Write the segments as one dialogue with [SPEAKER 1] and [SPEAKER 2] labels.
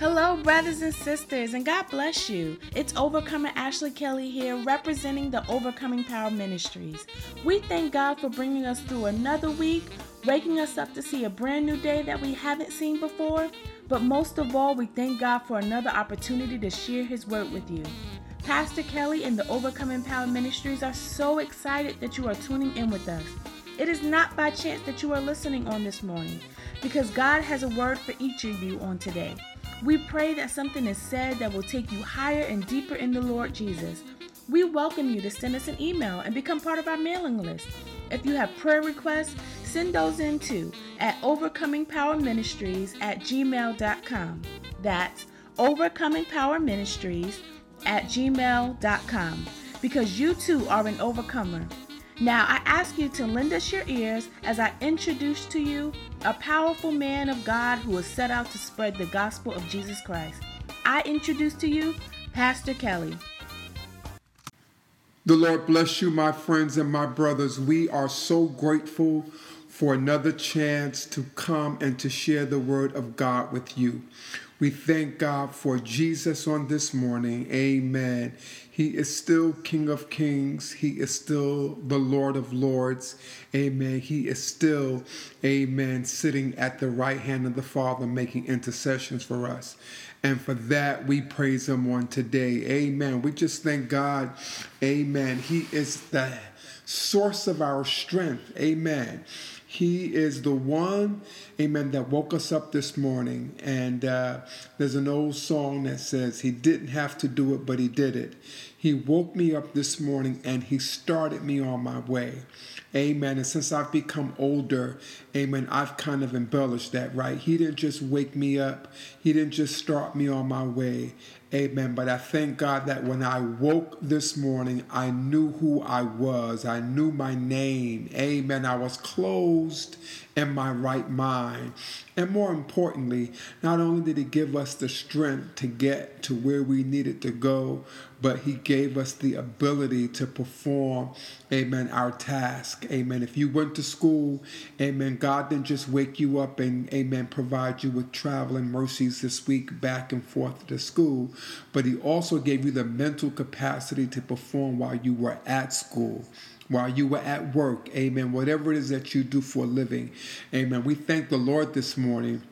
[SPEAKER 1] Hello, brothers and sisters, and God bless you. It's Overcomer Ashley Kelly here, representing the Overcoming Power Ministries. We thank God for bringing us through another week, waking us up to see a brand new day that we haven't seen before. But most of all, we thank God for another opportunity to share His word with you. Pastor Kelly and the Overcoming Power Ministries are so excited that you are tuning in with us. It is not by chance that you are listening on this morning, because God has a word for each of you on today. We pray that something is said that will take you higher and deeper in the Lord Jesus. We welcome you to send us an email and become part of our mailing list. If you have prayer requests, send those in too at overcomingpowerministries at gmail.com. That's overcomingpowerministries at gmail.com because you too are an overcomer. Now, I ask you to lend us your ears as I introduce to you a powerful man of God who is set out to spread the gospel of Jesus Christ. I introduce to you Pastor Kelly.
[SPEAKER 2] The Lord bless you, my friends and my brothers. We are so grateful for another chance to come and to share the word of God with you. We thank God for Jesus on this morning. Amen. He is still King of Kings. He is still the Lord of Lords. Amen. He is still, amen, sitting at the right hand of the Father, making intercessions for us. And for that, we praise Him on today. Amen. We just thank God. Amen. He is the source of our strength. Amen. He is the one, amen, that woke us up this morning. And uh, there's an old song that says, He didn't have to do it, but He did it. He woke me up this morning and He started me on my way. Amen. And since I've become older, amen, I've kind of embellished that, right? He didn't just wake me up, He didn't just start me on my way. Amen. But I thank God that when I woke this morning, I knew who I was. I knew my name. Amen. I was closed in my right mind. And more importantly, not only did He give us the strength to get to where we needed to go, but He gave us the ability to perform, amen, our task. Amen. If you went to school, amen, God didn't just wake you up and, amen, provide you with traveling mercies this week back and forth to school, but He also gave you the mental capacity to perform while you were at school while you were at work. Amen. Whatever it is that you do for a living. Amen. We thank the Lord this morning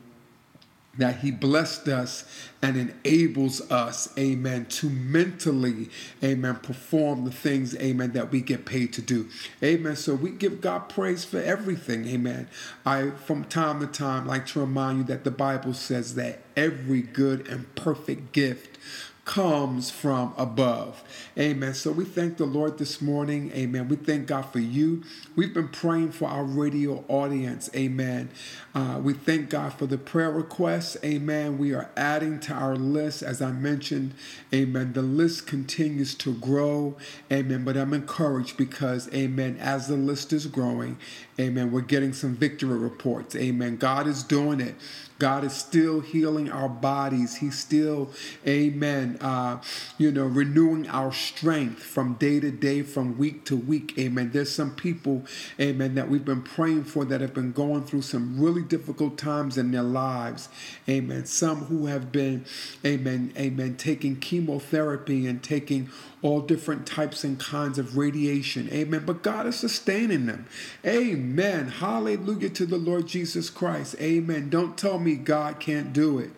[SPEAKER 2] that he blessed us and enables us, amen, to mentally, amen, perform the things, amen, that we get paid to do. Amen. So we give God praise for everything, amen. I, from time to time, like to remind you that the Bible says that every good and perfect gift comes from above. Amen. So we thank the Lord this morning. Amen. We thank God for you. We've been praying for our radio audience. Amen. Uh, we thank God for the prayer requests. Amen. We are adding to our list, as I mentioned. Amen. The list continues to grow. Amen. But I'm encouraged because, amen, as the list is growing, amen, we're getting some victory reports. Amen. God is doing it. God is still healing our bodies. He's still, amen, uh, you know, renewing our strength from day to day, from week to week. Amen. There's some people, amen, that we've been praying for that have been going through some really difficult times in their lives. Amen. Some who have been, amen, amen, taking chemotherapy and taking all different types and kinds of radiation. Amen. But God is sustaining them. Amen. Hallelujah to the Lord Jesus Christ. Amen. Don't tell me God can't do it.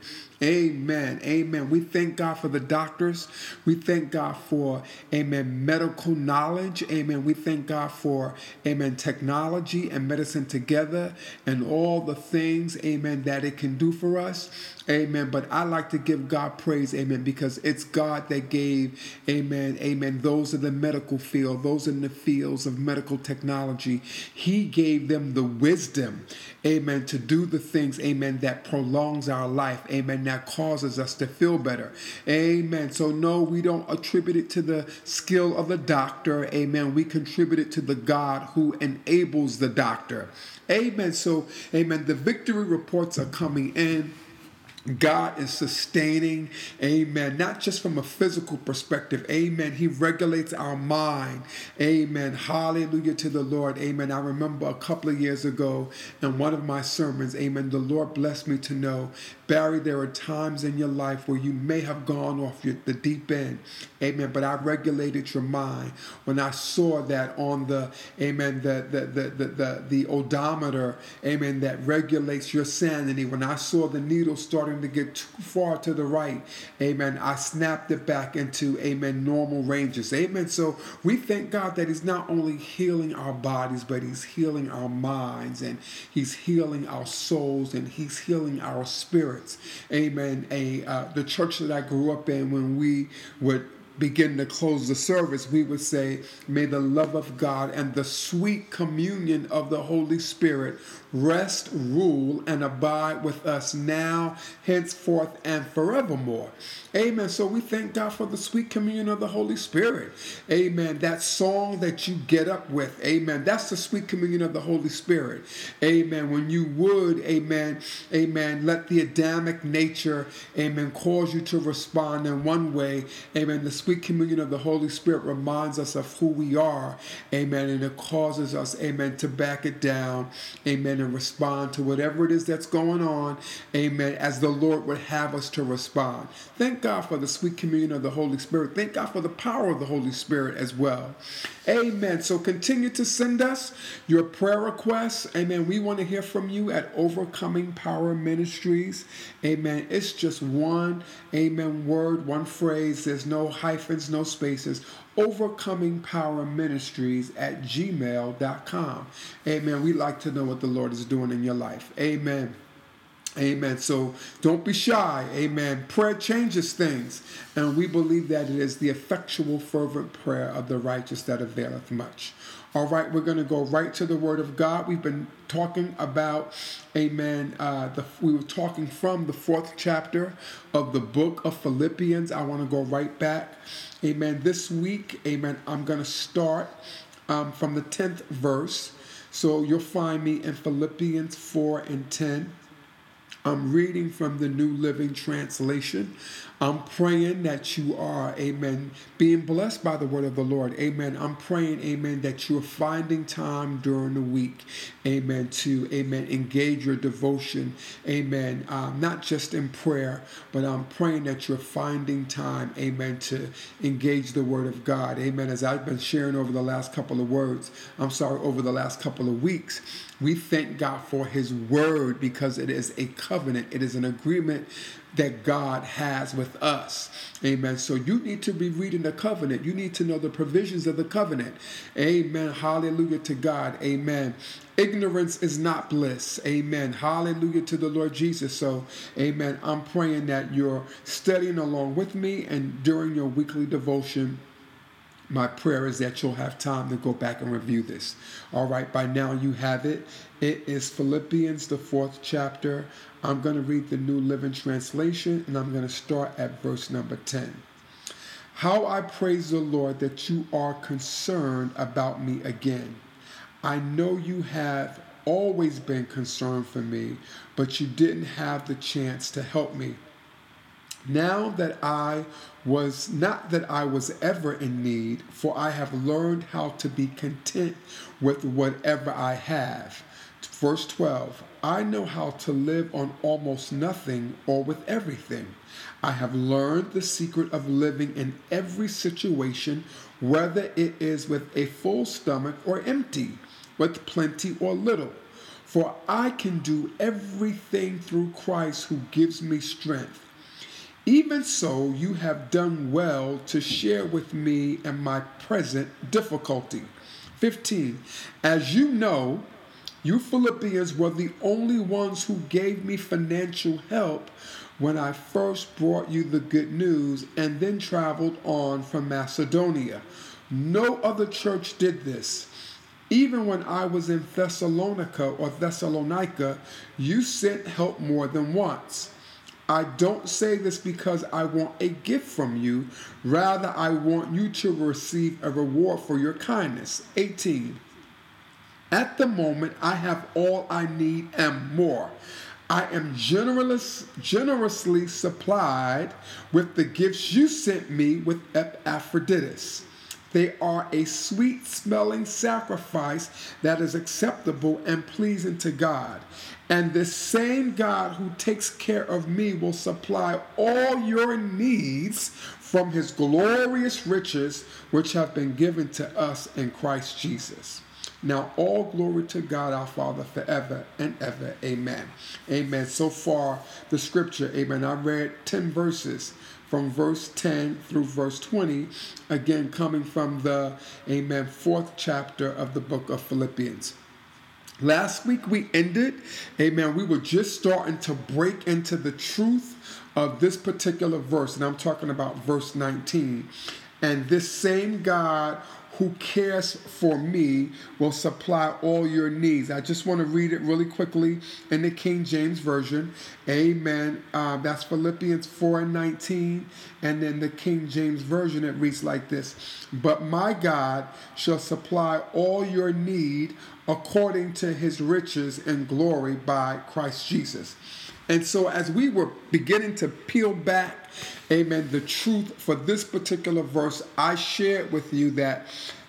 [SPEAKER 2] Amen. Amen. We thank God for the doctors. We thank God for, amen, medical knowledge. Amen. We thank God for, amen, technology and medicine together and all the things, amen, that it can do for us. Amen. But I like to give God praise, amen, because it's God that gave, amen, amen, those in the medical field, those in the fields of medical technology. He gave them the wisdom, amen, to do the things, amen, that prolongs our life, amen, that causes us to feel better. Amen. So, no, we don't attribute it to the skill of the doctor, amen. We contribute it to the God who enables the doctor. Amen. So, amen, the victory reports are coming in. God is sustaining, amen, not just from a physical perspective, amen. He regulates our mind, amen. Hallelujah to the Lord, amen. I remember a couple of years ago in one of my sermons, amen, the Lord blessed me to know Barry, there are times in your life where you may have gone off your, the deep end. Amen. But I regulated your mind when I saw that on the, amen, the, the, the, the, the, the odometer, amen, that regulates your sanity. When I saw the needle starting to get too far to the right, amen, I snapped it back into, amen, normal ranges. Amen. So we thank God that He's not only healing our bodies, but He's healing our minds and He's healing our souls and He's healing our Amen. A uh, the church that I grew up in when we would begin to close the service, we would say, May the love of God and the sweet communion of the Holy Spirit rest, rule, and abide with us now, henceforth, and forevermore. Amen. So we thank God for the sweet communion of the Holy Spirit. Amen. That song that you get up with. Amen. That's the sweet communion of the Holy Spirit. Amen. When you would, amen, amen, let the Adamic nature, amen, cause you to respond in one way. Amen. The sweet communion of the Holy Spirit reminds us of who we are. Amen. And it causes us, amen, to back it down. Amen and respond to whatever it is that's going on, amen, as the Lord would have us to respond. Thank God for the sweet communion of the Holy Spirit. Thank God for the power of the Holy Spirit as well. Amen. So continue to send us your prayer requests. Amen. We want to hear from you at Overcoming Power Ministries. Amen. It's just one, amen, word, one phrase. There's no hyphens, no spaces overcoming power ministries at gmail.com amen We'd like to know what the lord is doing in your life amen Amen. So don't be shy. Amen. Prayer changes things. And we believe that it is the effectual, fervent prayer of the righteous that availeth much. All right, we're going to go right to the Word of God. We've been talking about, amen, uh, the, we were talking from the fourth chapter of the book of Philippians. I want to go right back. Amen. This week, amen, I'm going to start um, from the 10th verse. So you'll find me in Philippians 4 and 10. I'm reading from the New Living Translation. I'm praying that you are, amen, being blessed by the word of the Lord. Amen. I'm praying, amen, that you're finding time during the week, amen, to, amen, engage your devotion, amen, um, not just in prayer, but I'm praying that you're finding time, amen, to engage the word of God. Amen. As I've been sharing over the last couple of words, I'm sorry, over the last couple of weeks, we thank God for his word because it is a covenant, it is an agreement that God has with us. Amen. So you need to be reading the covenant. You need to know the provisions of the covenant. Amen. Hallelujah to God. Amen. Ignorance is not bliss. Amen. Hallelujah to the Lord Jesus. So, amen. I'm praying that you're studying along with me and during your weekly devotion my prayer is that you'll have time to go back and review this. All right, by now you have it. It is Philippians, the fourth chapter. I'm going to read the New Living Translation and I'm going to start at verse number 10. How I praise the Lord that you are concerned about me again. I know you have always been concerned for me, but you didn't have the chance to help me. Now that I was not that I was ever in need, for I have learned how to be content with whatever I have. Verse 12 I know how to live on almost nothing or with everything. I have learned the secret of living in every situation, whether it is with a full stomach or empty, with plenty or little. For I can do everything through Christ who gives me strength. Even so, you have done well to share with me in my present difficulty. 15. As you know, you Philippians were the only ones who gave me financial help when I first brought you the good news and then traveled on from Macedonia. No other church did this. Even when I was in Thessalonica or Thessalonica, you sent help more than once. I don't say this because I want a gift from you. Rather, I want you to receive a reward for your kindness. 18. At the moment, I have all I need and more. I am generous, generously supplied with the gifts you sent me with Epaphroditus. They are a sweet smelling sacrifice that is acceptable and pleasing to God. And the same God who takes care of me will supply all your needs from his glorious riches, which have been given to us in Christ Jesus. Now, all glory to God our Father forever and ever. Amen. Amen. So far, the scripture, amen. I read 10 verses from verse 10 through verse 20, again, coming from the, amen, fourth chapter of the book of Philippians. Last week we ended, amen. We were just starting to break into the truth of this particular verse, and I'm talking about verse 19. And this same God who cares for me will supply all your needs. I just want to read it really quickly in the King James Version. Amen. Uh, that's Philippians 4 and 19. And then the King James Version, it reads like this But my God shall supply all your need according to his riches and glory by Christ Jesus. And so, as we were beginning to peel back, amen, the truth for this particular verse, I shared with you that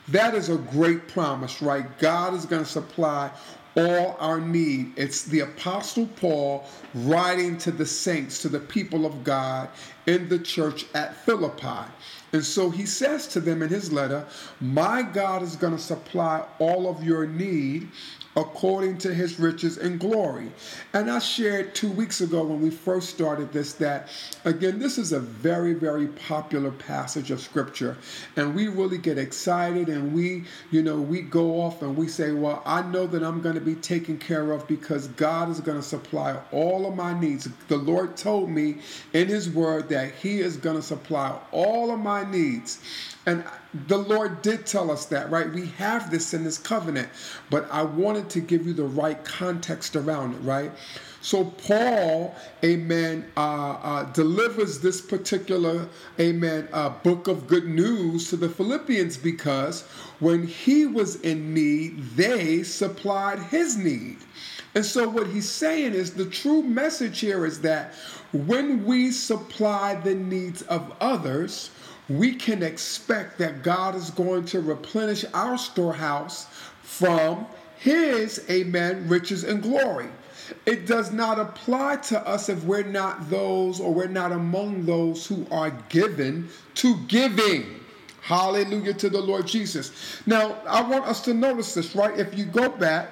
[SPEAKER 2] that is a great promise, right? God is going to supply all our need. It's the Apostle Paul writing to the saints, to the people of God in the church at Philippi. And so he says to them in his letter, My God is going to supply all of your need according to his riches and glory. And I shared two weeks ago when we first started this that, again, this is a very, very popular passage of scripture. And we really get excited and we, you know, we go off and we say, Well, I know that I'm going to be taken care of because God is going to supply all of my needs. The Lord told me in his word that he is going to supply all of my needs. And the Lord did tell us that, right? We have this in this covenant, but I wanted to give you the right context around it, right? So Paul, amen, uh, uh, delivers this particular, amen, uh, book of good news to the Philippians because when he was in need, they supplied his need. And so what he's saying is the true message here is that when we supply the needs of others, we can expect that God is going to replenish our storehouse from his, amen, riches and glory. It does not apply to us if we're not those or we're not among those who are given to giving. Hallelujah to the Lord Jesus. Now, I want us to notice this, right? If you go back,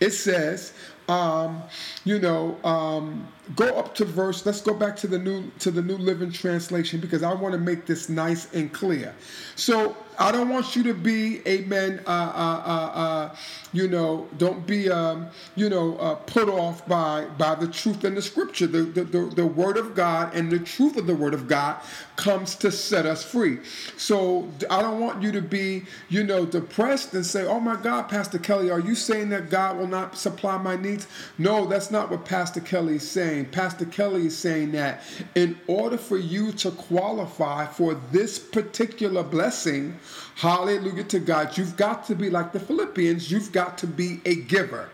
[SPEAKER 2] it says, um, you know, um, go up to verse. Let's go back to the new to the New Living Translation because I want to make this nice and clear. So I don't want you to be, amen, uh, uh, uh, uh, you know, don't be, um, you know, uh, put off by by the truth in the scripture. The, the, the, the, word of God and the truth of the word of God comes to set us free. So I don't want you to be, you know, depressed and say, oh my God, Pastor Kelly, are you saying that God will not supply my needs? No, that's not what Pastor Kelly is saying. Pastor Kelly is saying that in order for you to qualify for this particular blessing, Hallelujah to God. You've got to be like the Philippians, you've got to be a giver.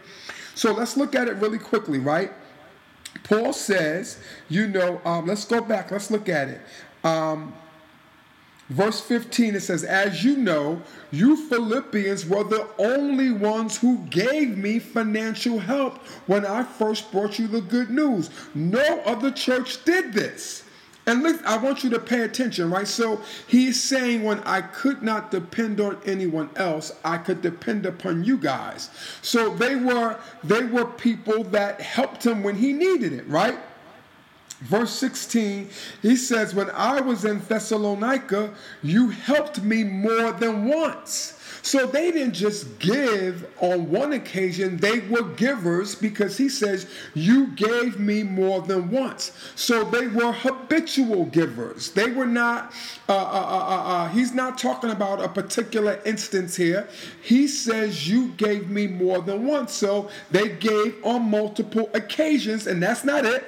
[SPEAKER 2] So let's look at it really quickly, right? Paul says, you know, um, let's go back, let's look at it. Um, verse 15, it says, As you know, you Philippians were the only ones who gave me financial help when I first brought you the good news. No other church did this. And look, I want you to pay attention, right? So he's saying, when I could not depend on anyone else, I could depend upon you guys. So they were they were people that helped him when he needed it, right? Verse 16, he says, When I was in Thessalonica, you helped me more than once. So they didn't just give on one occasion, they were givers because he says, You gave me more than once. So they were habitual givers. They were not, uh, uh, uh, uh, uh he's not talking about a particular instance here. He says, You gave me more than once. So they gave on multiple occasions, and that's not it.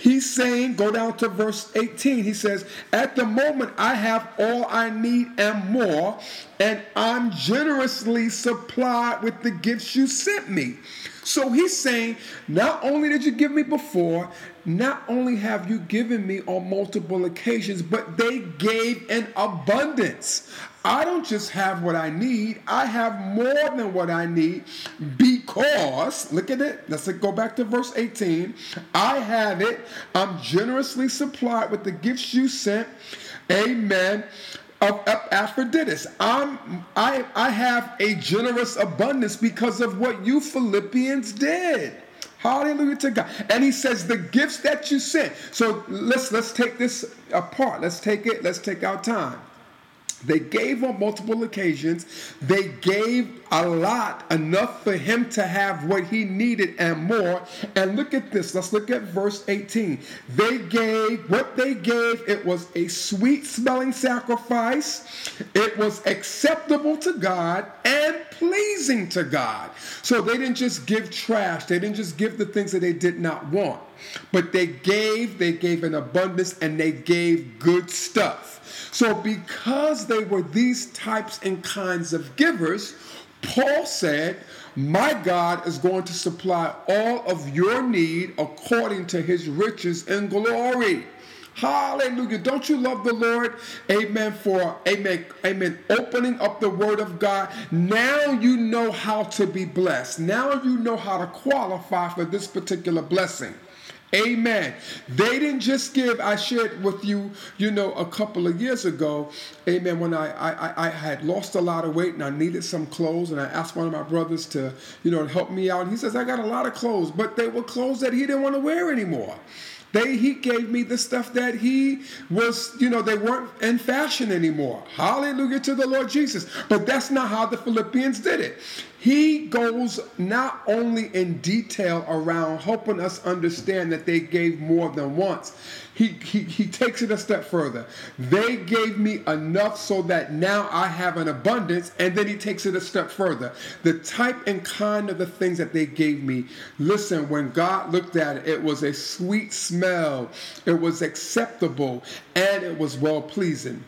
[SPEAKER 2] He's saying, go down to verse 18. He says, At the moment, I have all I need and more, and I'm generously supplied with the gifts you sent me. So he's saying, not only did you give me before, not only have you given me on multiple occasions, but they gave in abundance. I don't just have what I need, I have more than what I need because, look at it, let's go back to verse 18. I have it, I'm generously supplied with the gifts you sent. Amen of Epaphroditus. I'm, I, I have a generous abundance because of what you Philippians did. Hallelujah to God. And he says the gifts that you sent. So let's let's take this apart. Let's take it, let's take our time. They gave on multiple occasions. They gave a lot, enough for him to have what he needed and more. And look at this. Let's look at verse 18. They gave what they gave, it was a sweet smelling sacrifice. It was acceptable to God and pleasing to God. So they didn't just give trash, they didn't just give the things that they did not want, but they gave, they gave in abundance, and they gave good stuff. So, because they were these types and kinds of givers, Paul said, My God is going to supply all of your need according to his riches and glory. Hallelujah. Don't you love the Lord? Amen. For amen. Amen. Opening up the word of God. Now you know how to be blessed. Now you know how to qualify for this particular blessing. Amen. They didn't just give, I shared with you, you know, a couple of years ago, amen, when I, I, I had lost a lot of weight and I needed some clothes and I asked one of my brothers to, you know, help me out. And he says, I got a lot of clothes, but they were clothes that he didn't want to wear anymore. They he gave me the stuff that he was, you know, they weren't in fashion anymore. Hallelujah to the Lord Jesus. But that's not how the Philippians did it. He goes not only in detail around helping us understand that they gave more than once, he, he, he takes it a step further. They gave me enough so that now I have an abundance, and then he takes it a step further. The type and kind of the things that they gave me, listen, when God looked at it, it was a sweet smell, it was acceptable, and it was well pleasing.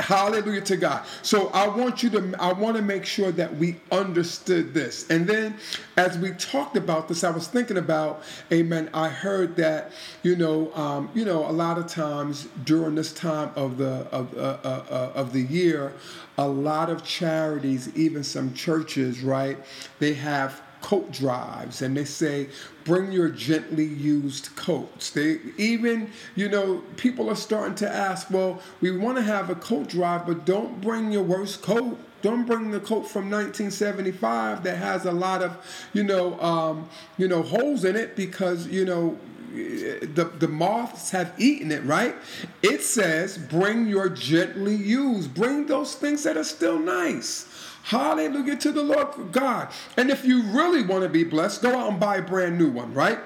[SPEAKER 2] Hallelujah to God. So I want you to I want to make sure that we understood this. And then as we talked about this, I was thinking about, amen, I heard that, you know, um, you know, a lot of times during this time of the of uh, uh, uh, of the year, a lot of charities, even some churches, right, they have coat drives and they say bring your gently used coats they even you know people are starting to ask well we want to have a coat drive but don't bring your worst coat don't bring the coat from 1975 that has a lot of you know um, you know holes in it because you know the, the moths have eaten it, right? It says, bring your gently used. Bring those things that are still nice. Hallelujah to the Lord God. And if you really want to be blessed, go out and buy a brand new one, right?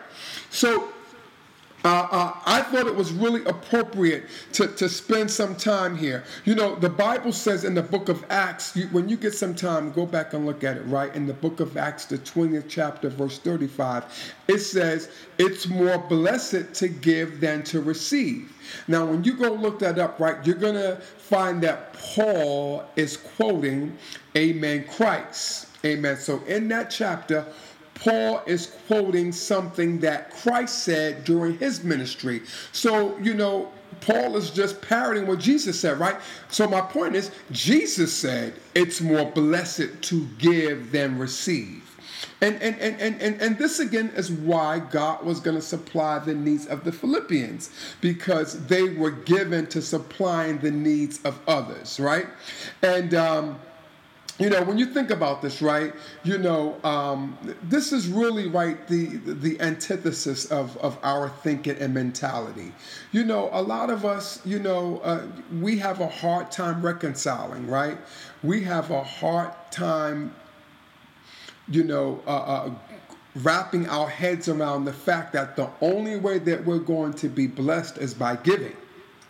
[SPEAKER 2] So uh, uh, I thought it was really appropriate to, to spend some time here. You know, the Bible says in the book of Acts, you, when you get some time, go back and look at it, right? In the book of Acts, the 20th chapter, verse 35, it says, It's more blessed to give than to receive. Now, when you go look that up, right, you're going to find that Paul is quoting, Amen, Christ. Amen. So in that chapter, Paul is quoting something that Christ said during his ministry. So, you know, Paul is just parroting what Jesus said, right? So, my point is, Jesus said it's more blessed to give than receive. And, and, and, and, and, and this again is why God was going to supply the needs of the Philippians because they were given to supplying the needs of others, right? And, um, you know when you think about this right you know um, this is really right the the antithesis of of our thinking and mentality you know a lot of us you know uh, we have a hard time reconciling right we have a hard time you know, uh, uh, wrapping our heads around the fact that the only way that we're going to be blessed is by giving.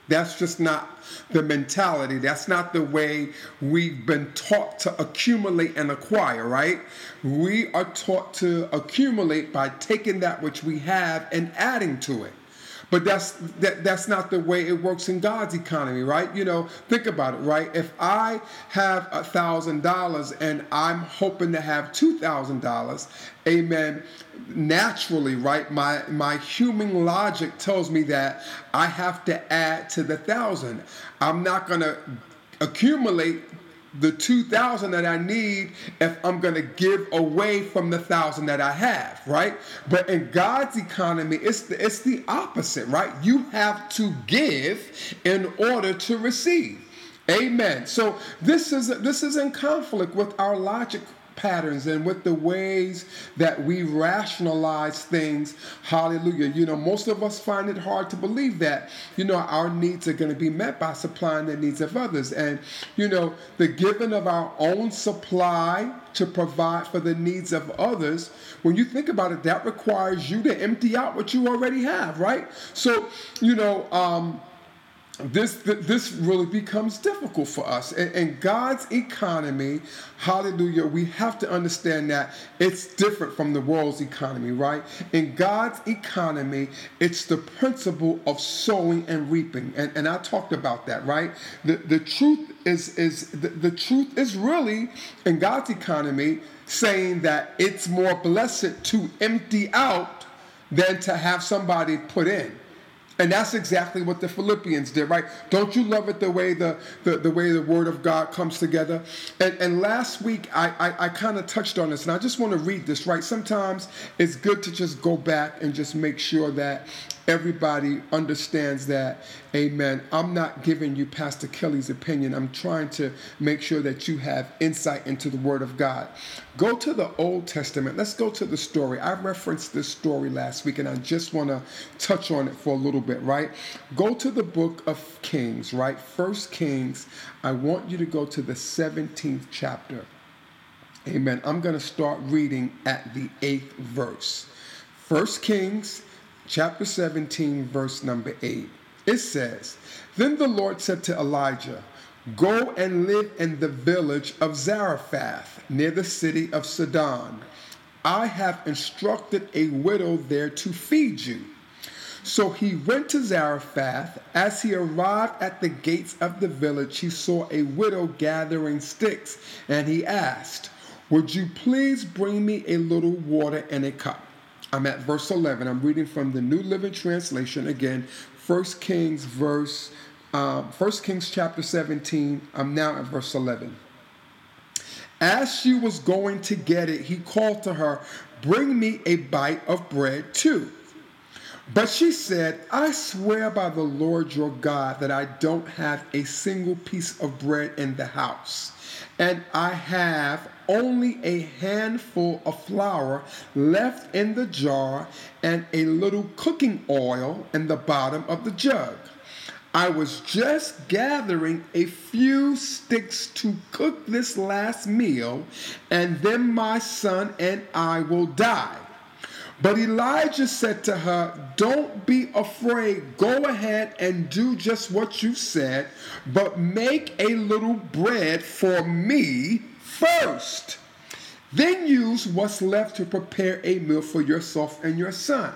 [SPEAKER 2] That's just not the mentality. That's not the way we've been taught to accumulate and acquire, right? We are taught to accumulate by taking that which we have and adding to it. But that's that, that's not the way it works in God's economy, right? You know, think about it, right? If I have a thousand dollars and I'm hoping to have two thousand dollars, amen. Naturally, right? My my human logic tells me that I have to add to the thousand. I'm not gonna accumulate the 2000 that I need if I'm going to give away from the 1000 that I have, right? But in God's economy it's the, it's the opposite, right? You have to give in order to receive. Amen. So this is this is in conflict with our logic patterns and with the ways that we rationalize things. Hallelujah. You know, most of us find it hard to believe that, you know, our needs are going to be met by supplying the needs of others. And, you know, the giving of our own supply to provide for the needs of others, when you think about it, that requires you to empty out what you already have, right? So, you know, um, this this really becomes difficult for us. In, god's economy hallelujah we have to understand that it's different from the world's economy right? In god's economy it's the principle of sowing and reaping. And, and i talked about that right? The, the truth is is the, the truth is really in god's economy saying that it's more blessed to empty out than to have somebody put in and that's exactly what the Philippians did, right? Don't you love it the way the, the, the way the word of God comes together? And, and last week I, I, I kind of touched on this, and I just want to read this, right? Sometimes it's good to just go back and just make sure that everybody understands that, amen. I'm not giving you Pastor Kelly's opinion. I'm trying to make sure that you have insight into the Word of God. Go to the Old Testament. Let's go to the story. I referenced this story last week, and I just want to touch on it for a little bit, right? Go to the book of Kings, right? First Kings. I want you to go to the 17th chapter. Amen. I'm going to start reading at the eighth verse. First Kings chapter 17, verse number 8. It says, Then the Lord said to Elijah, Go and live in the village of Zarephath, near the city of Sidon. I have instructed a widow there to feed you. So he went to Zarephath. As he arrived at the gates of the village, he saw a widow gathering sticks, and he asked, Would you please bring me a little water in a cup? I'm at verse 11. I'm reading from the New Living Translation again, 1 Kings verse uh, 1 Kings chapter 17. I'm now at verse 11. As she was going to get it, he called to her, Bring me a bite of bread too. But she said, I swear by the Lord your God that I don't have a single piece of bread in the house and I have only a handful of flour left in the jar and a little cooking oil in the bottom of the jug. I was just gathering a few sticks to cook this last meal, and then my son and I will die. But Elijah said to her, Don't be afraid. Go ahead and do just what you said, but make a little bread for me first. Then use what's left to prepare a meal for yourself and your son.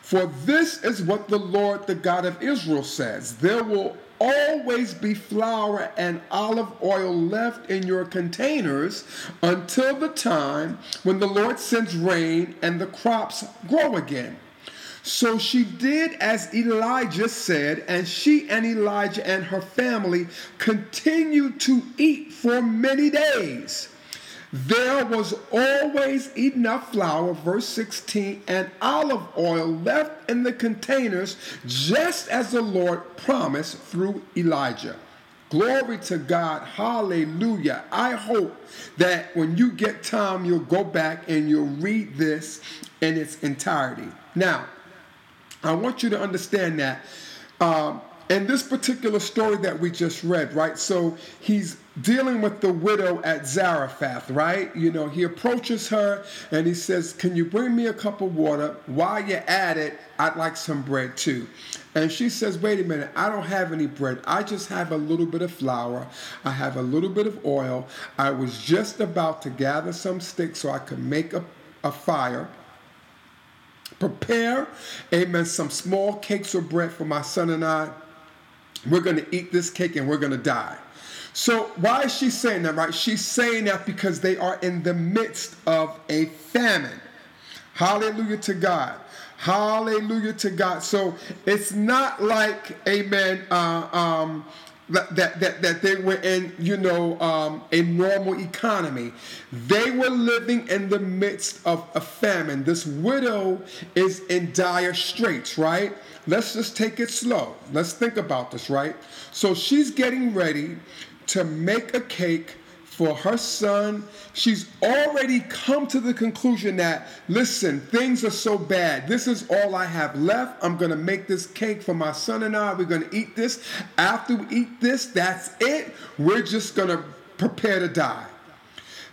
[SPEAKER 2] For this is what the Lord, the God of Israel, says There will always be flour and olive oil left in your containers until the time when the Lord sends rain and the crops grow again. So she did as Elijah said, and she and Elijah and her family continued to eat for many days. There was always enough flour, verse 16, and olive oil left in the containers, just as the Lord promised through Elijah. Glory to God. Hallelujah. I hope that when you get time, you'll go back and you'll read this in its entirety. Now, I want you to understand that. Um, in this particular story that we just read, right? So he's dealing with the widow at Zarephath, right? You know, he approaches her and he says, Can you bring me a cup of water? While you're at it, I'd like some bread too. And she says, Wait a minute, I don't have any bread. I just have a little bit of flour. I have a little bit of oil. I was just about to gather some sticks so I could make a, a fire. Prepare, amen, some small cakes of bread for my son and I. We're going to eat this cake and we're going to die. So, why is she saying that, right? She's saying that because they are in the midst of a famine. Hallelujah to God. Hallelujah to God. So it's not like, amen, uh, um, that, that, that, they were in, you know, um, a normal economy. They were living in the midst of a famine. This widow is in dire straits, right? Let's just take it slow. Let's think about this, right? So she's getting ready to make a cake for her son. She's already come to the conclusion that, listen, things are so bad. This is all I have left. I'm going to make this cake for my son and I. We're going to eat this. After we eat this, that's it. We're just going to prepare to die.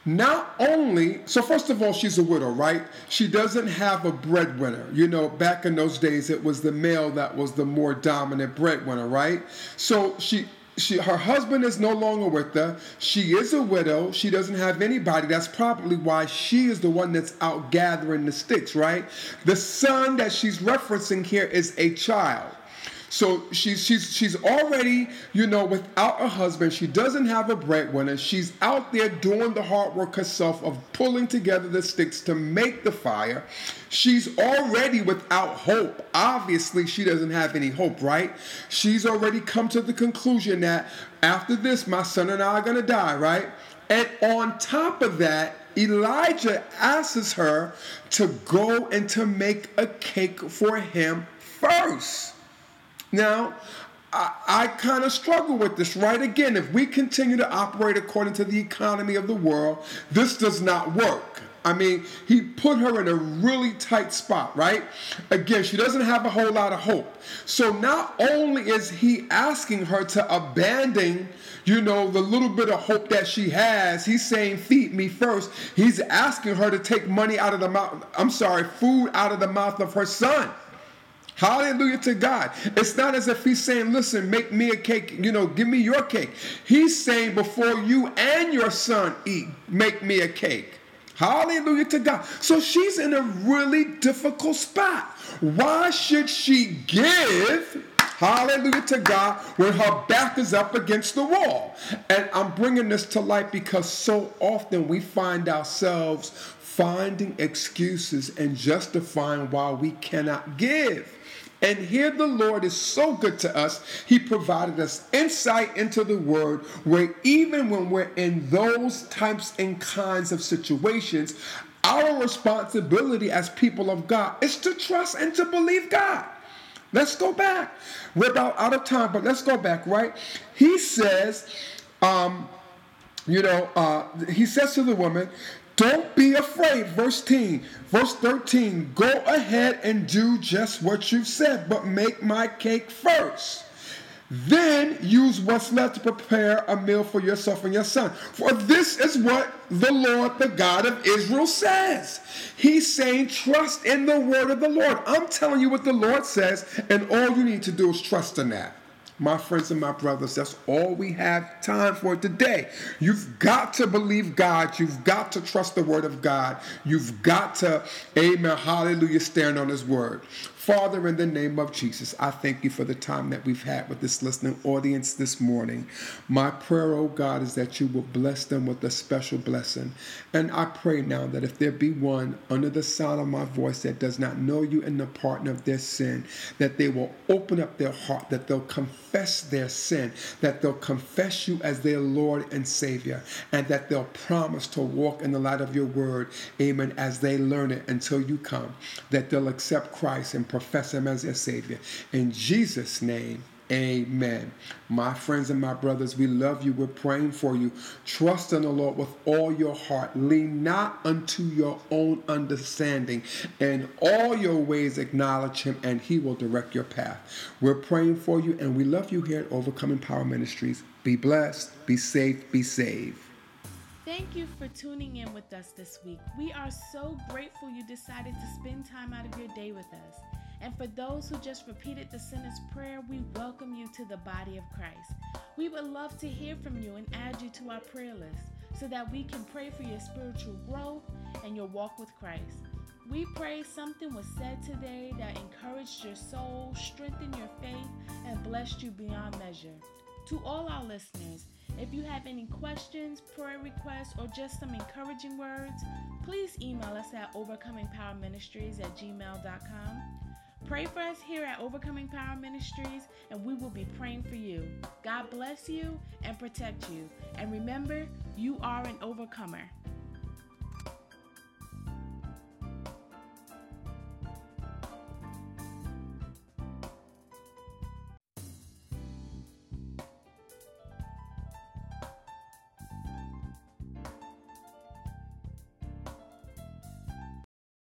[SPEAKER 2] Not only, so first of all, she's a widow, right? She doesn't have a breadwinner. You know, back in those days, it was the male that was the more dominant breadwinner, right? So she she her husband is no longer with her. She is a widow. She doesn't have anybody. That's probably why she is the one that's out gathering the sticks, right? The son that she's referencing here is a child. So she's she's she's already, you know, without a husband. She doesn't have a breadwinner. She's out there doing the hard work herself of pulling together the sticks to make the fire. She's already without hope. Obviously, she doesn't have any hope, right? She's already come to the conclusion that after this, my son and I are gonna die, right? And on top of that, Elijah asks her to go and to make a cake for him first. Now, I, I kind of struggle with this, right? Again, if we continue to operate according to the economy of the world, this does not work. I mean, he put her in a really tight spot, right? Again, she doesn't have a whole lot of hope. So not only is he asking her to abandon, you know, the little bit of hope that she has, he's saying, feed me first. He's asking her to take money out of the mouth, I'm sorry, food out of the mouth of her son. Hallelujah to God. It's not as if he's saying, listen, make me a cake, you know, give me your cake. He's saying, before you and your son eat, make me a cake. Hallelujah to God. So she's in a really difficult spot. Why should she give? Hallelujah to God when her back is up against the wall. And I'm bringing this to light because so often we find ourselves finding excuses and justifying why we cannot give. And here the Lord is so good to us. He provided us insight into the word where even when we're in those types and kinds of situations, our responsibility as people of God is to trust and to believe God. Let's go back. We're about out of time, but let's go back, right? He says, um, you know, uh, he says to the woman, don't be afraid. Verse 10, verse 13. Go ahead and do just what you've said, but make my cake first. Then use what's left to prepare a meal for yourself and your son. For this is what the Lord, the God of Israel, says. He's saying, trust in the word of the Lord. I'm telling you what the Lord says, and all you need to do is trust in that my friends and my brothers, that's all we have time for today. You've got to believe God. You've got to trust the word of God. You've got to, amen, hallelujah, stand on his word. Father, in the name of Jesus, I thank you for the time that we've had with this listening audience this morning. My prayer, oh God, is that you will bless them with a special blessing. And I pray now that if there be one under the sound of my voice that does not know you and the partner of their sin, that they will open up their heart, that they'll confess their sin, that they'll confess you as their Lord and Savior, and that they'll promise to walk in the light of your word, amen, as they learn it until you come, that they'll accept Christ and profess Him as their Savior. In Jesus' name, Amen. My friends and my brothers, we love you. We're praying for you. Trust in the Lord with all your heart. Lean not unto your own understanding. In all your ways, acknowledge Him, and He will direct your path. We're praying for you, and we love you here at Overcoming Power Ministries. Be blessed, be safe, be saved.
[SPEAKER 1] Thank you for tuning in with us this week. We are so grateful you decided to spend time out of your day with us. And for those who just repeated the sinner's prayer, we welcome you to the body of Christ. We would love to hear from you and add you to our prayer list so that we can pray for your spiritual growth and your walk with Christ. We pray something was said today that encouraged your soul, strengthened your faith, and blessed you beyond measure. To all our listeners, if you have any questions, prayer requests, or just some encouraging words, please email us at overcomingpowerministries at gmail.com. Pray for us here at Overcoming Power Ministries, and we will be praying for you. God bless you and protect you. And remember, you are an overcomer.